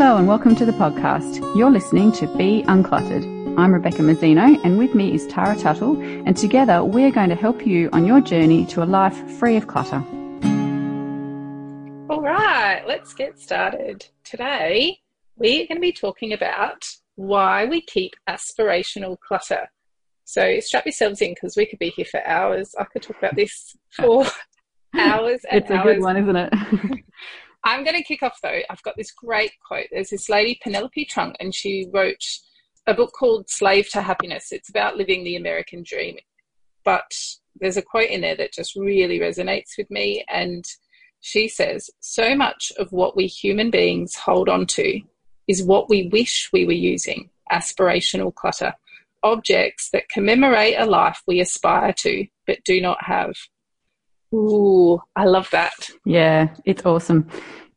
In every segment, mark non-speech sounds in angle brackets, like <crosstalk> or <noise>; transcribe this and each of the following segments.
Hello and welcome to the podcast. You're listening to Be Uncluttered. I'm Rebecca Mazzino and with me is Tara Tuttle and together we're going to help you on your journey to a life free of clutter. All right, let's get started. Today we're going to be talking about why we keep aspirational clutter. So strap yourselves in because we could be here for hours. I could talk about this for <laughs> hours and it's a hours. good one, isn't it? <laughs> I'm going to kick off though. I've got this great quote. There's this lady, Penelope Trunk, and she wrote a book called Slave to Happiness. It's about living the American dream. But there's a quote in there that just really resonates with me. And she says, So much of what we human beings hold on to is what we wish we were using aspirational clutter, objects that commemorate a life we aspire to but do not have. Ooh, I love that. Yeah, it's awesome.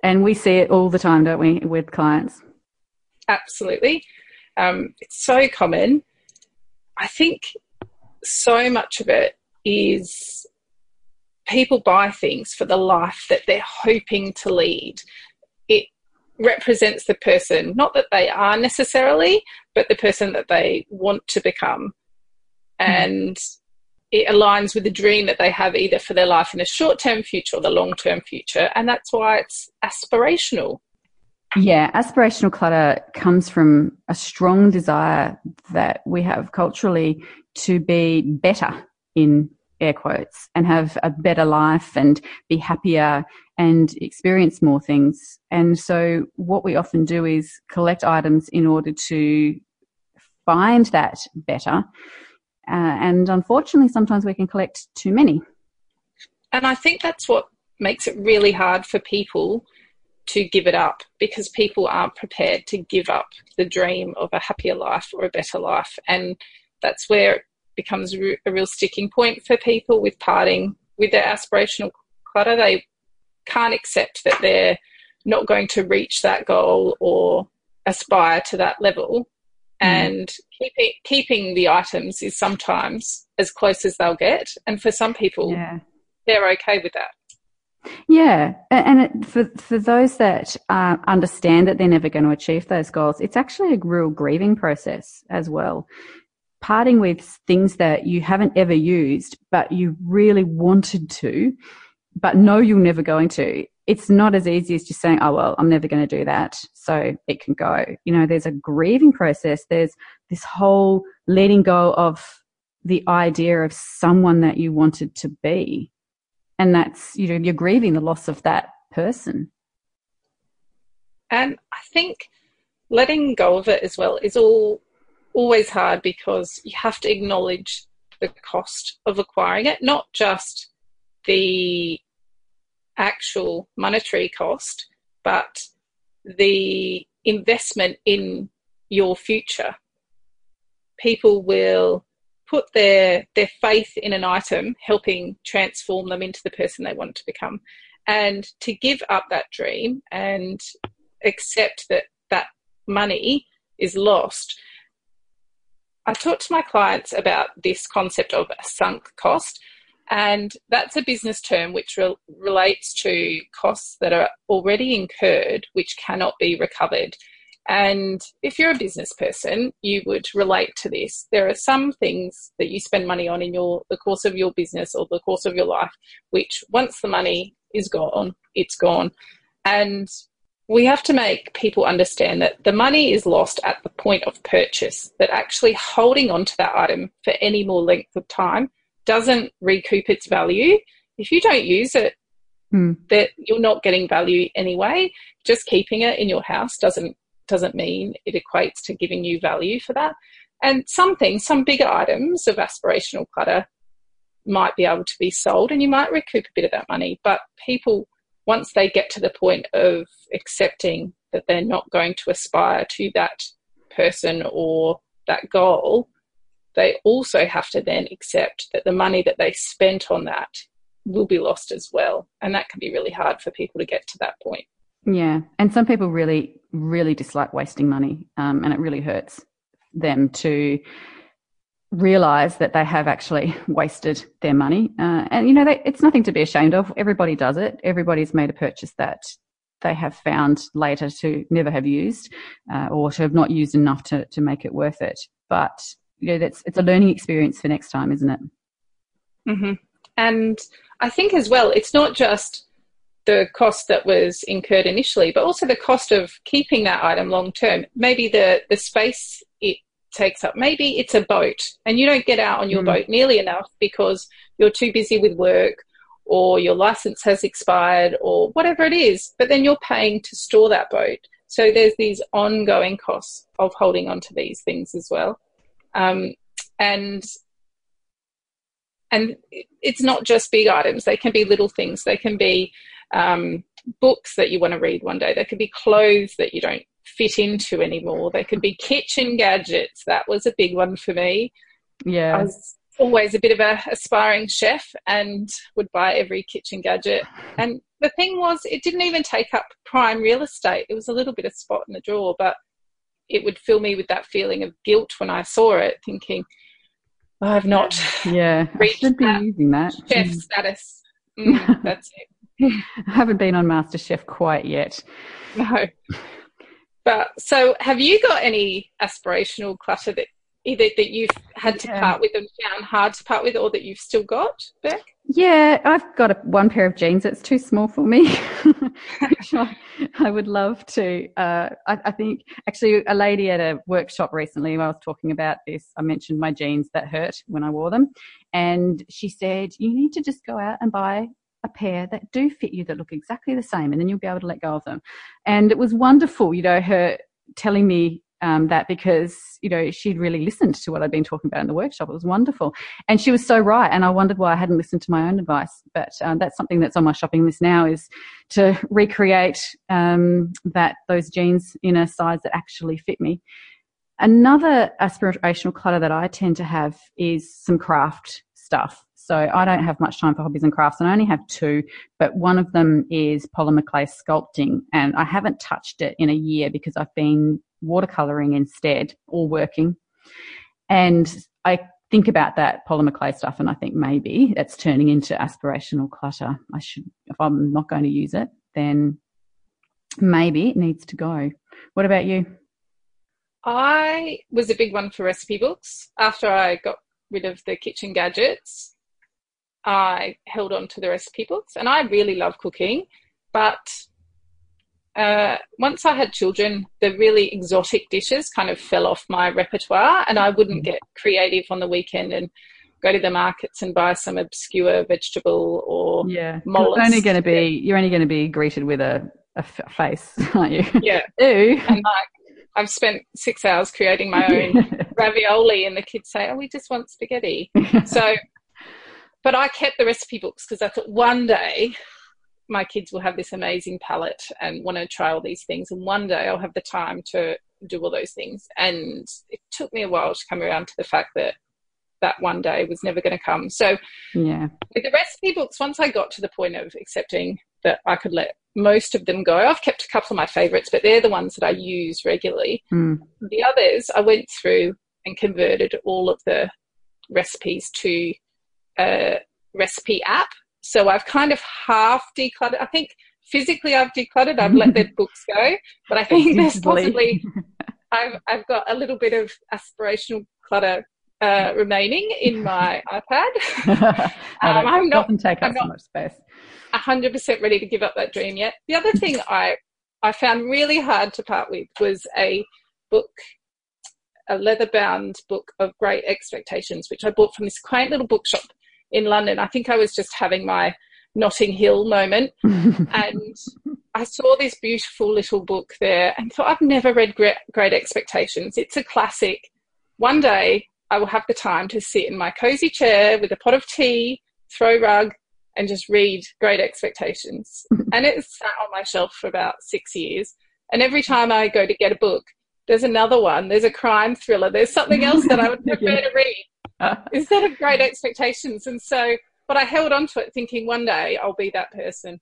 And we see it all the time, don't we, with clients? Absolutely. Um, it's so common. I think so much of it is people buy things for the life that they're hoping to lead. It represents the person, not that they are necessarily, but the person that they want to become. And it aligns with the dream that they have either for their life in the short term future or the long term future. And that's why it's aspirational. Yeah, aspirational clutter comes from a strong desire that we have culturally to be better in air quotes and have a better life and be happier and experience more things. And so what we often do is collect items in order to find that better uh, and unfortunately, sometimes we can collect too many. And I think that's what makes it really hard for people to give it up because people aren't prepared to give up the dream of a happier life or a better life. And that's where it becomes a real sticking point for people with parting with their aspirational clutter. They can't accept that they're not going to reach that goal or aspire to that level Mm. and keeping keeping the items is sometimes as close as they'll get and for some people yeah. they're okay with that yeah, and it, for for those that uh, understand that they're never going to achieve those goals, it's actually a real grieving process as well. Parting with things that you haven't ever used, but you really wanted to, but know you're never going to it's not as easy as just saying, oh, well, I'm never going to do that. So it can go. You know, there's a grieving process. There's this whole letting go of the idea of someone that you wanted to be. And that's, you know, you're grieving the loss of that person. And I think letting go of it as well is all always hard because you have to acknowledge the cost of acquiring it, not just the actual monetary cost, but the investment in your future. People will put their their faith in an item helping transform them into the person they want to become and to give up that dream and accept that that money is lost i talk to my clients about this concept of a sunk cost and that's a business term which re- relates to costs that are already incurred, which cannot be recovered. And if you're a business person, you would relate to this. There are some things that you spend money on in your the course of your business or the course of your life, which once the money is gone, it's gone. And we have to make people understand that the money is lost at the point of purchase, that actually holding on to that item for any more length of time doesn't recoup its value, if you don't use it, mm. that you're not getting value anyway. Just keeping it in your house doesn't doesn't mean it equates to giving you value for that. And some things, some bigger items of aspirational clutter might be able to be sold and you might recoup a bit of that money. But people, once they get to the point of accepting that they're not going to aspire to that person or that goal, they also have to then accept that the money that they spent on that will be lost as well. And that can be really hard for people to get to that point. Yeah. And some people really, really dislike wasting money. Um, and it really hurts them to realize that they have actually <laughs> wasted their money. Uh, and, you know, they, it's nothing to be ashamed of. Everybody does it. Everybody's made a purchase that they have found later to never have used uh, or to have not used enough to, to make it worth it. But you know, that's it's a learning experience for next time, isn't it? Mm-hmm. And I think as well, it's not just the cost that was incurred initially, but also the cost of keeping that item long term. Maybe the, the space it takes up. Maybe it's a boat and you don't get out on your mm. boat nearly enough because you're too busy with work or your license has expired or whatever it is, but then you're paying to store that boat. So there's these ongoing costs of holding on to these things as well. Um, and and it's not just big items; they can be little things. They can be um, books that you want to read one day. They could be clothes that you don't fit into anymore. They could be kitchen gadgets. That was a big one for me. Yeah. I was always a bit of a aspiring chef and would buy every kitchen gadget. And the thing was, it didn't even take up prime real estate. It was a little bit of spot in the drawer, but it would fill me with that feeling of guilt when I saw it, thinking, oh, I've not yeah, reached I should be that using that chef mm. status. <laughs> Mm, that's it. I haven't been on MasterChef quite yet. No. But so have you got any aspirational clutter that either that you've had to yeah. part with and found hard to part with or that you've still got, Beck? Yeah, I've got a, one pair of jeans that's too small for me. <laughs> I, I, would love to. Uh, I, I, think actually a lady at a workshop recently, I was talking about this, I mentioned my jeans that hurt when I wore them. And she said, you need to just go out and buy a pair that do fit you that look exactly the same and then you'll be able to let go of them. And it was wonderful, you know, her telling me um, that because, you know, she'd really listened to what I'd been talking about in the workshop. It was wonderful. And she was so right. And I wondered why I hadn't listened to my own advice. But um, that's something that's on my shopping list now is to recreate um, that those jeans in a size that actually fit me. Another aspirational clutter that I tend to have is some craft stuff. So I don't have much time for hobbies and crafts, and I only have two. But one of them is polymer clay sculpting, and I haven't touched it in a year because I've been watercoloring instead or working. And I think about that polymer clay stuff, and I think maybe that's turning into aspirational clutter. I should, if I'm not going to use it, then maybe it needs to go. What about you? I was a big one for recipe books. After I got rid of the kitchen gadgets, I held on to the recipe books, and I really love cooking. But uh, once I had children, the really exotic dishes kind of fell off my repertoire, and I wouldn't mm. get creative on the weekend and go to the markets and buy some obscure vegetable or yeah. Mollusk. only going to be you're only going to be greeted with a, a face, <laughs> aren't you? Yeah. <laughs> Ew. And like I've spent six hours creating my own <laughs> ravioli, and the kids say, "Oh, we just want spaghetti." so but I kept the recipe books because I thought one day my kids will have this amazing palate and want to try all these things. And one day I'll have the time to do all those things. And it took me a while to come around to the fact that that one day was never going to come. So, yeah, with the recipe books, once I got to the point of accepting that I could let most of them go, I've kept a couple of my favorites, but they're the ones that I use regularly. Mm. The others, I went through and converted all of the recipes to a recipe app. So I've kind of half decluttered. I think physically I've decluttered. I've let the <laughs> books go, but I think there's possibly <laughs> I've I've got a little bit of aspirational clutter uh, remaining in my <laughs> iPad. um, I'm not often take up so much space. hundred percent ready to give up that dream yet. The other thing I I found really hard to part with was a book a leather bound book of great expectations, which I bought from this quaint little bookshop in London. I think I was just having my Notting Hill moment. <laughs> and I saw this beautiful little book there and thought, I've never read Great, Great Expectations. It's a classic. One day I will have the time to sit in my cozy chair with a pot of tea, throw rug, and just read Great Expectations. <laughs> and it sat on my shelf for about six years. And every time I go to get a book, there's another one, there's a crime thriller, there's something else that I would <laughs> prefer yeah. to read. <laughs> instead of great expectations. And so, but I held on to it thinking one day I'll be that person.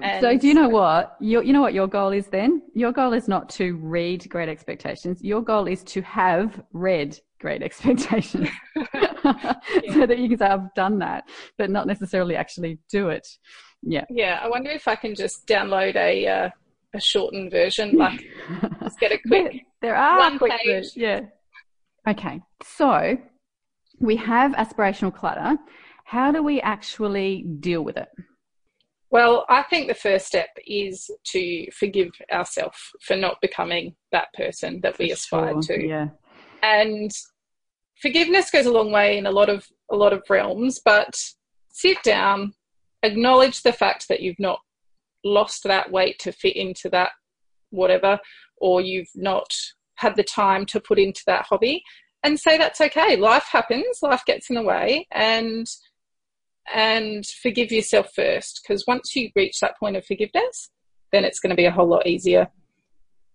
And so do you know what? Your, you know what your goal is then? Your goal is not to read Great Expectations. Your goal is to have read Great <laughs> Expectations. <laughs> so that you can say, I've done that, but not necessarily actually do it. Yeah. Yeah. I wonder if I can just download a, uh, a shortened version, like just get a quick. there are quick versions. Yeah. Okay, so we have aspirational clutter. How do we actually deal with it? Well, I think the first step is to forgive ourselves for not becoming that person that we aspire sure, to. Yeah. And forgiveness goes a long way in a lot of a lot of realms, but sit down, acknowledge the fact that you've not lost that weight to fit into that whatever, or you've not had the time to put into that hobby, and say that's okay. Life happens, life gets in the way, and and forgive yourself first because once you reach that point of forgiveness, then it's going to be a whole lot easier.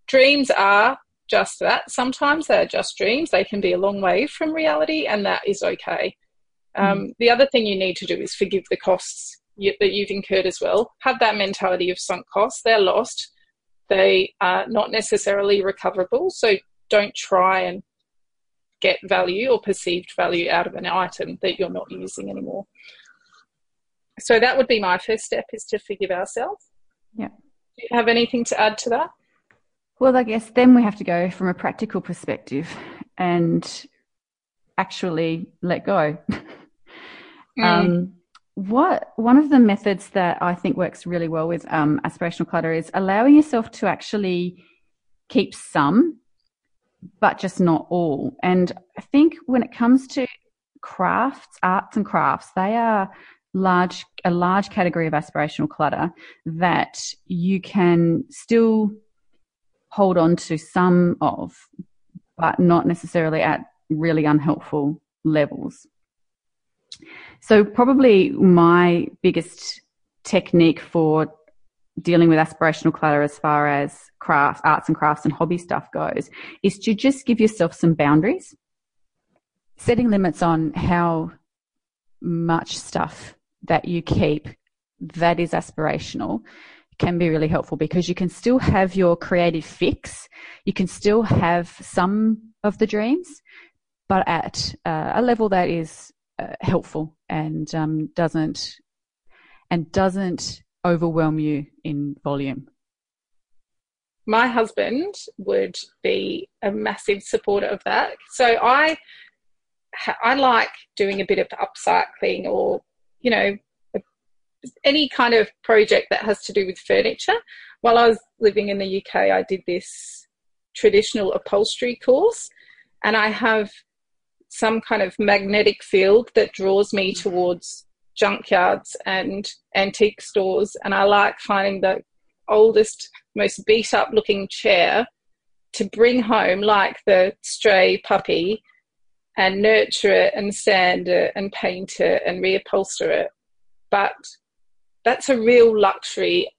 Dreams are just that. Sometimes they're just dreams. They can be a long way from reality, and that is okay. Um, mm. The other thing you need to do is forgive the costs you, that you've incurred as well. Have that mentality of sunk costs. They're lost. They are not necessarily recoverable. So don't try and get value or perceived value out of an item that you're not using anymore so that would be my first step is to forgive ourselves. Yeah. Do you have anything to add to that? Well, I guess then we have to go from a practical perspective and actually let go. Mm. Um, what one of the methods that I think works really well with um, aspirational clutter is allowing yourself to actually keep some, but just not all. And I think when it comes to crafts, arts and crafts, they are large a large category of aspirational clutter that you can still hold on to some of, but not necessarily at really unhelpful levels. So probably my biggest technique for dealing with aspirational clutter as far as crafts, arts and crafts and hobby stuff goes is to just give yourself some boundaries. Setting limits on how much stuff that you keep that is aspirational can be really helpful because you can still have your creative fix. You can still have some of the dreams, but at uh, a level that is uh, helpful and um, doesn't and doesn't overwhelm you in volume. My husband would be a massive supporter of that. So I I like doing a bit of upcycling or you know, any kind of project that has to do with furniture. While I was living in the UK, I did this traditional upholstery course, and I have some kind of magnetic field that draws me towards junkyards and antique stores. And I like finding the oldest, most beat up looking chair to bring home, like the stray puppy, and nurture it and sand it and paint it and reupholster it. But that's a real luxury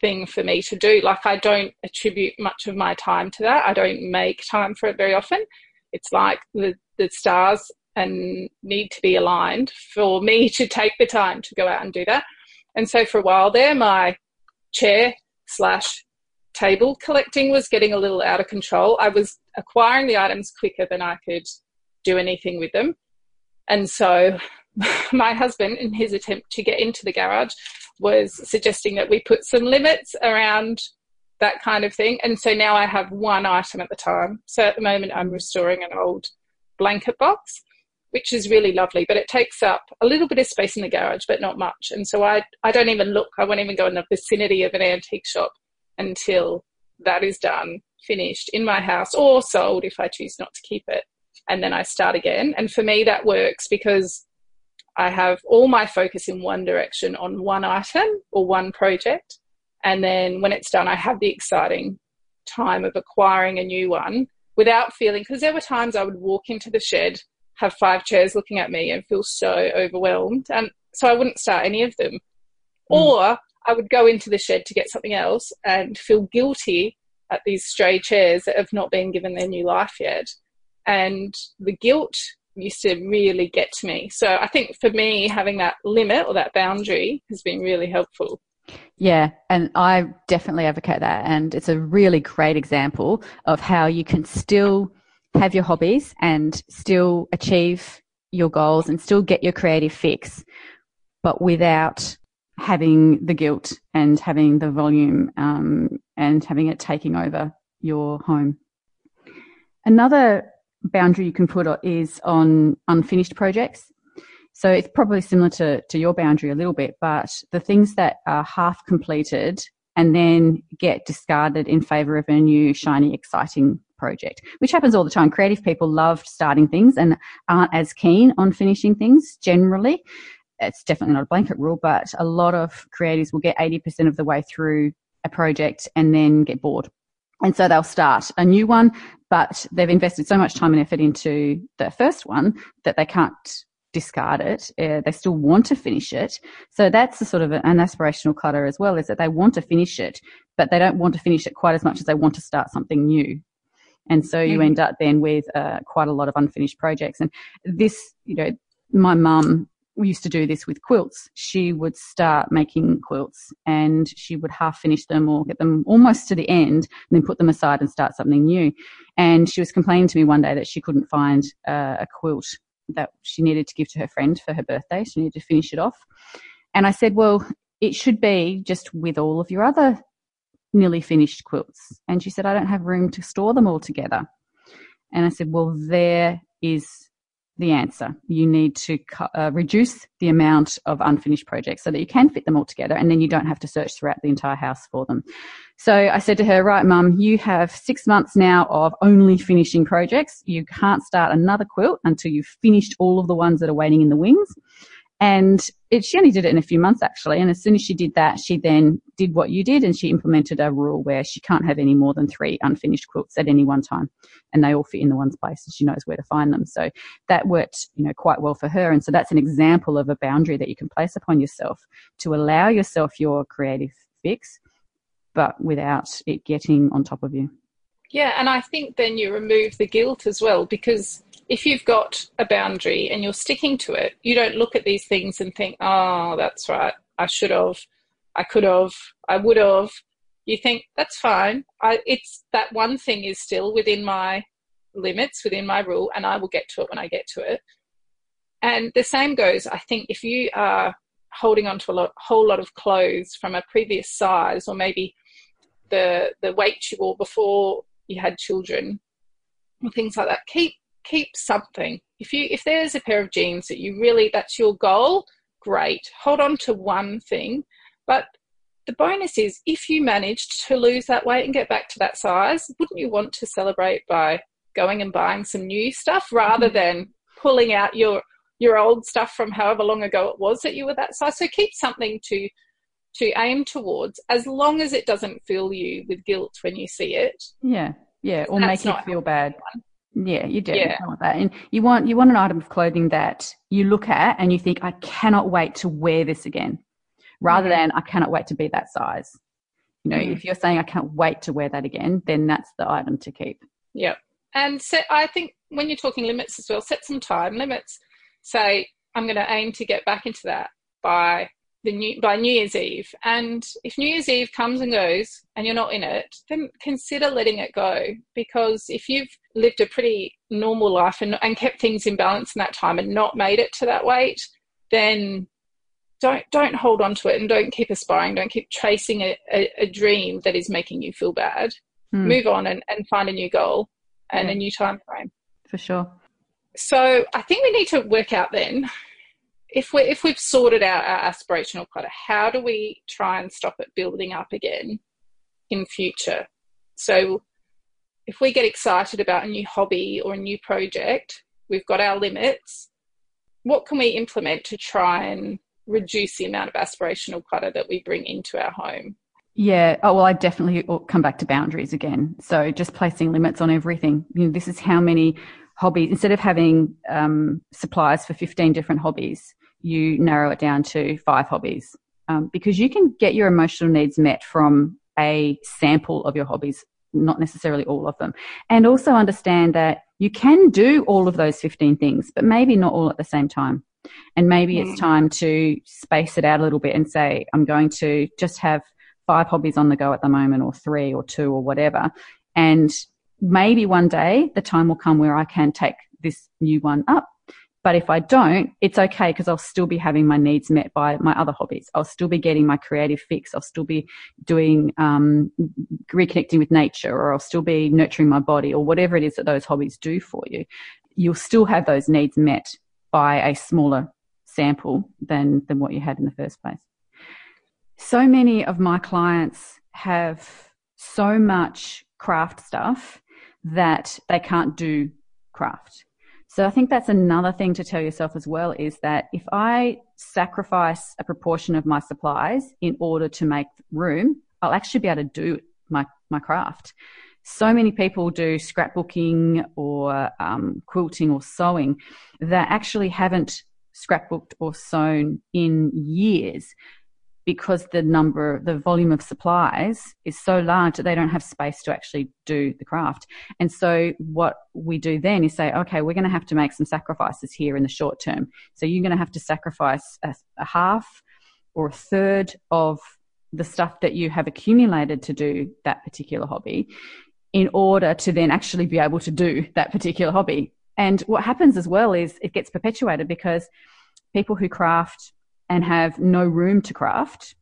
thing for me to do. Like, I don't attribute much of my time to that. I don't make time for it very often. It's like the, the stars and need to be aligned for me <laughs> to take the time to go out and do that. And so for a while there, my chair slash table collecting was getting a little out of control. I was acquiring the items quicker than I could do anything with them. And so <laughs> my husband, in his attempt to get into the garage, was suggesting that we put some limits around that kind of thing. And so now I have one item at the time. So at the moment, I'm restoring an old blanket box, which is really lovely, but it takes up a little bit of space in the garage, but not much. And so I, I don't even look, I won't even go in the vicinity of an antique shop until that is done, finished in my house or sold if I choose not to keep it and then I start again. And for me, that works because I have all my focus in one direction on one item or one project. And then when it's done, I have the exciting time of acquiring a new one without feeling, because there were times I would walk into the shed, have five chairs looking at me, and feel so overwhelmed. And so I wouldn't start any of them. Mm. Or I would go into the shed to get something else and feel guilty at these stray chairs that have not been given their new life yet and the guilt used to really get to me. So I think for me, having that limit or that boundary has been really helpful. Yeah, and I definitely advocate that. And it's a really great example of how you can still have your hobbies and still achieve your goals and still get your creative fix, but without having the guilt and having the volume um, and having it taking over your home. Another boundary you can put is on unfinished projects. So it's probably similar to, to your boundary a little bit, but the things that are half completed and then get discarded in favor of a new, shiny, exciting project, which happens all the time. Creative people love starting things and aren't as keen on finishing things generally. It's definitely not a blanket rule, but a lot of creatives will get 80% of the way through a project and then get bored. And so they'll start a new one, but they've invested so much time and effort into the first one that they can't discard it. Uh, they still want to finish it. So that's the sort of an aspirational clutter as well, is that they want to finish it, but they don't want to finish it quite as much as they want to start something new. And so you mm-hmm. end up then with uh, quite a lot of unfinished projects. And this, you know, my mum we used to do this with quilts. She would start making quilts and she would half finish them or get them almost to the end and then put them aside and start something new. And she was complaining to me one day that she couldn't find uh, a quilt that she needed to give to her friend for her birthday. She needed to finish it off. And I said, well, it should be just with all of your other nearly finished quilts. And she said, I don't have room to store them all together. And I said, well, there is the answer. You need to uh, reduce the amount of unfinished projects so that you can fit them all together and then you don't have to search throughout the entire house for them. So I said to her, right, mum, you have six months now of only finishing projects. You can't start another quilt until you've finished all of the ones that are waiting in the wings. And it, she only did it in a few months actually. And as soon as she did that, she then did what you did and she implemented a rule where she can't have any more than three unfinished quilts at any one time. And they all fit in the one's place and she knows where to find them. So that worked, you know, quite well for her. And so that's an example of a boundary that you can place upon yourself to allow yourself your creative fix, but without it getting on top of you. Yeah. And I think then you remove the guilt as well because if you've got a boundary and you're sticking to it, you don't look at these things and think, oh, that's right, I should have, I could have, I would have. You think, that's fine. I, it's that one thing is still within my limits, within my rule, and I will get to it when I get to it. And the same goes, I think, if you are holding on to a lot, whole lot of clothes from a previous size, or maybe the the weight you wore before you had children, or things like that, keep keep something. If you if there's a pair of jeans that you really that's your goal, great. Hold on to one thing. But the bonus is if you managed to lose that weight and get back to that size, wouldn't you want to celebrate by going and buying some new stuff rather mm-hmm. than pulling out your your old stuff from however long ago it was that you were that size? So keep something to to aim towards as long as it doesn't fill you with guilt when you see it. Yeah. Yeah. Or make you feel bad. Yeah, you do. Yeah. want that. And you want you want an item of clothing that you look at and you think, I cannot wait to wear this again. Rather mm-hmm. than I cannot wait to be that size. You know, mm-hmm. if you're saying I can't wait to wear that again, then that's the item to keep. Yep. And set I think when you're talking limits as well, set some time limits. Say, I'm gonna aim to get back into that by the new by New Year's Eve. And if New Year's Eve comes and goes and you're not in it, then consider letting it go. Because if you've lived a pretty normal life and, and kept things in balance in that time and not made it to that weight, then don't don't hold on to it and don't keep aspiring. Don't keep chasing a, a, a dream that is making you feel bad. Mm. Move on and, and find a new goal and yeah. a new time frame. For sure. So I think we need to work out then if we if we've sorted out our aspirational clutter, how do we try and stop it building up again in future? So if we get excited about a new hobby or a new project, we've got our limits. What can we implement to try and reduce the amount of aspirational clutter that we bring into our home? Yeah. Oh, well, I definitely come back to boundaries again. So just placing limits on everything. You know, this is how many hobbies, instead of having um, supplies for 15 different hobbies, you narrow it down to five hobbies um, because you can get your emotional needs met from a sample of your hobbies, not necessarily all of them. And also understand that you can do all of those 15 things, but maybe not all at the same time. And maybe mm. it's time to space it out a little bit and say, I'm going to just have five hobbies on the go at the moment, or three, or two, or whatever. And maybe one day the time will come where I can take this new one up But if I don't, it's okay because I'll still be having my needs met by my other hobbies. I'll still be getting my creative fix. I'll still be doing, um, reconnecting with nature or I'll still be nurturing my body or whatever it is that those hobbies do for you. You'll still have those needs met by a smaller sample than, than what you had in the first place. So many of my clients have so much craft stuff that they can't do craft. So I think that's another thing to tell yourself as well is that if I sacrifice a proportion of my supplies in order to make room, I'll actually be able to do my, my craft. So many people do scrapbooking or um, quilting or sewing that actually haven't scrapbooked or sewn in years because the number, the volume of supplies is so large that they don't have space to actually do the craft. And so what we do then is say, okay, we're going to have to make some sacrifices here in the short term. So you're going to have to sacrifice a, a half or a third of the stuff that you have accumulated to do that particular hobby in order to then actually be able to do that particular hobby. And what happens as well is it gets perpetuated because people who craft and have no room to craft,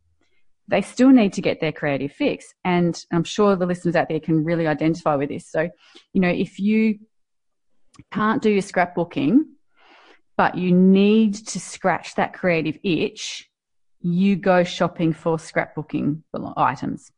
they still need to get their creative fix. And I'm sure the listeners out there can really identify with this. So, you know, if you can't do your scrapbooking, but you need to scratch that creative itch, you go shopping for scrapbooking items.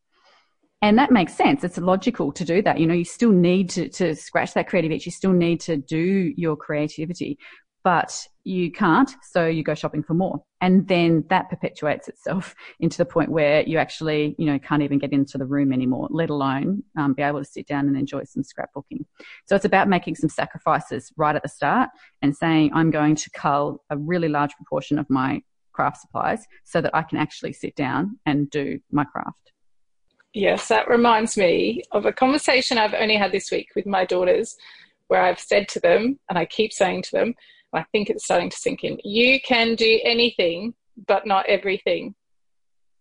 And that makes sense. It's logical to do that. You know, you still need to, to scratch that creative itch. You still need to do your creativity but you can't, so you go shopping for more. And then that perpetuates itself <laughs> into the point where you actually, you know, can't even get into the room anymore, let alone um, be able to sit down and enjoy some scrapbooking. So it's about making some sacrifices right at the start and saying, I'm going to cull a really large proportion of my craft supplies so that I can actually sit down and do my craft. Yes, that reminds me of a conversation I've only had this week with my daughters where I've said to them, and I keep saying to them, I think it's starting to sink in. You can do anything, but not everything.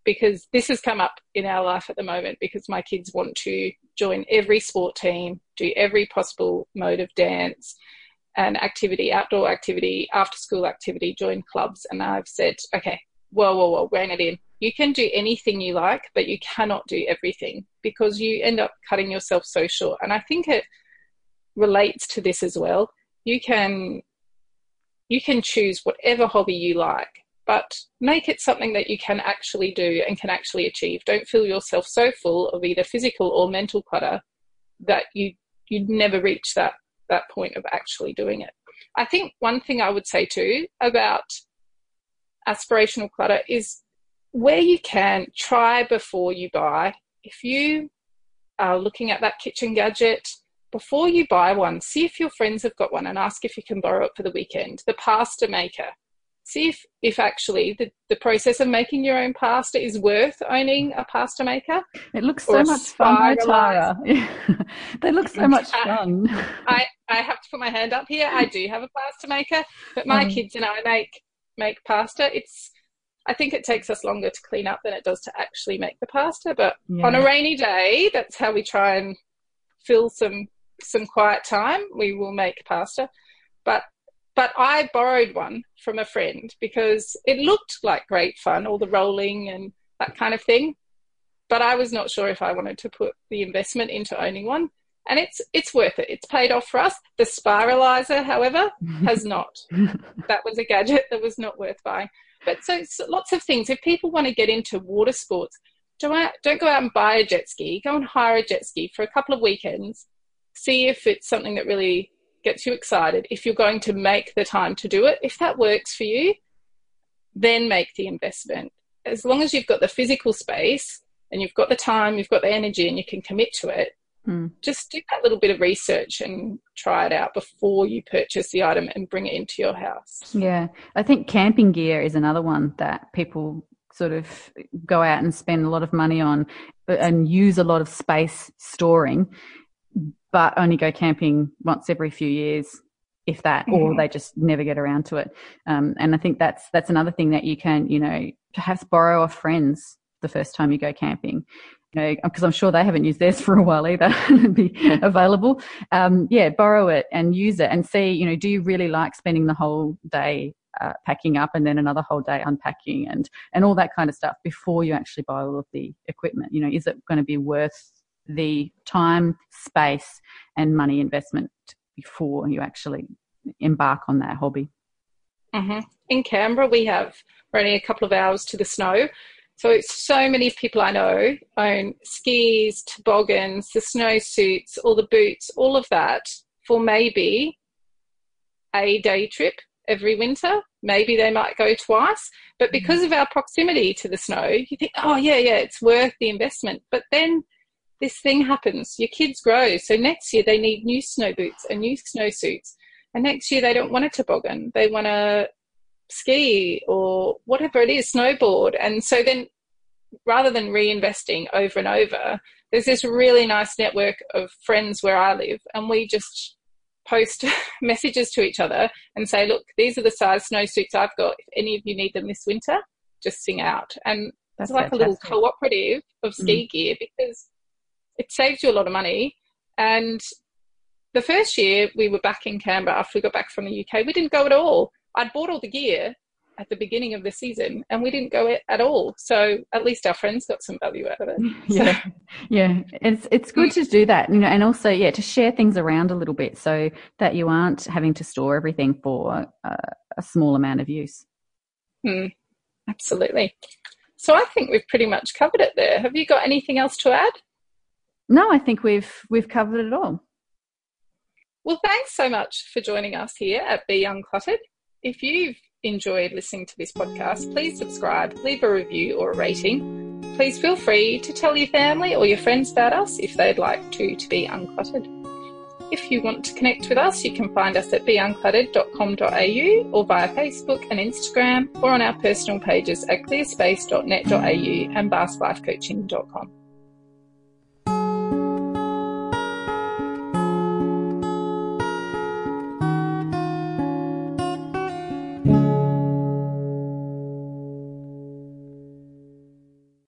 Because this has come up in our life at the moment because my kids want to join every sport team, do every possible mode of dance and activity, outdoor activity, after school activity, join clubs. And I've said, okay, whoa, whoa, whoa, rein it in. You can do anything you like, but you cannot do everything because you end up cutting yourself so short. And I think it relates to this as well. You can you can choose whatever hobby you like, but make it something that you can actually do and can actually achieve. Don't fill yourself so full of either physical or mental clutter that you you'd never reach that that point of actually doing it. I think one thing I would say too about aspirational clutter is where you can try before you buy. If you are looking at that kitchen gadget before you buy one, see if your friends have got one and ask if you can borrow it for the weekend. The pasta maker. See if, if actually the, the process of making your own pasta is worth owning a pasta maker. It looks so much fun, Tara. <laughs> they look so much <laughs> fun. I, I have to put my hand up here. I do have a pasta maker, but my um, kids and I make make pasta. It's I think it takes us longer to clean up than it does to actually make the pasta. But yeah. on a rainy day, that's how we try and fill some some quiet time, we will make pasta. But but I borrowed one from a friend because it looked like great fun, all the rolling and that kind of thing. But I was not sure if I wanted to put the investment into owning one. And it's it's worth it. It's paid off for us. The spiralizer, however, <laughs> has not. that was a gadget that was not worth buying. But so, lots of things. If people want to get into water sports, don't, don't go out and buy a jet ski. Go and hire a jet ski for a couple of weekends see if it's something that really gets you excited. If you're going to make the time to do it, if that works for you, then make the investment. As long as you've got the physical space and you've got the time, you've got the energy, and you can commit to it, hmm. just do that little bit of research and try it out before you purchase the item and bring it into your house. Yeah, I think camping gear is another one that people sort of go out and spend a lot of money on and use a lot of space storing but only go camping once every few years, if that, mm-hmm. or they just never get around to it. Um, and I think that's that's another thing that you can, you know, perhaps borrow off friends the first time you go camping. you know, because I'm sure they haven't used theirs <laughs> for a while either, <laughs> be available. Um, yeah, borrow it and use it and see, you know, do you really like spending the whole day uh, packing up and then another whole day unpacking and, and all that kind of stuff before you actually buy all of the equipment? You know, is it going to be worth the time, space, and money investment before you actually embark on that hobby? Mm-hmm. In Canberra, we have only a couple of hours to the snow. So so many people I know own skis, toboggans, the snowsuits, all the boots, all of that for maybe a day trip every winter. Maybe they might go twice. But because of our proximity to the snow, you think, oh, yeah, yeah, it's worth the investment. But then this thing happens. Your kids grow. So next year they need new snow boots and new snow suits. And next year they don't want a toboggan. They want to ski or whatever it is, snowboard. And so then rather than reinvesting over and over, there's this really nice network of friends where I live, and we just post <laughs> messages to each other and say, look, these are the size snowsuits I've got. If any of you need them this winter, just sing out. And That's it's like fantastic. a little cooperative of ski mm. gear because it saves you a lot of money. And the first year we were back in Canberra after we got back from the UK, we didn't go at all. I'd bought all the gear at the beginning of the season and we didn't go at all. So at least our friends got some value out of it. <laughs> Yeah. Yeah. It's it's good to do that, you know, and also yeah, to share things around a little bit so that you aren't having to store everything for uh, a small amount of use. Hmm. Absolutely. So I think we've pretty much covered it there. Have you got anything else to add? No, I think we've we've covered it all. Well, thanks so much for joining us here at Be Uncluttered. If you've enjoyed listening to this podcast, please subscribe, leave a review or a rating. Please feel free to tell your family or your friends about us if they'd like to to be uncluttered. If you want to connect with us, you can find us at beuncluttered.com.au or via Facebook and Instagram or on our personal pages at clearspace.net.au and basklifecoaching.com.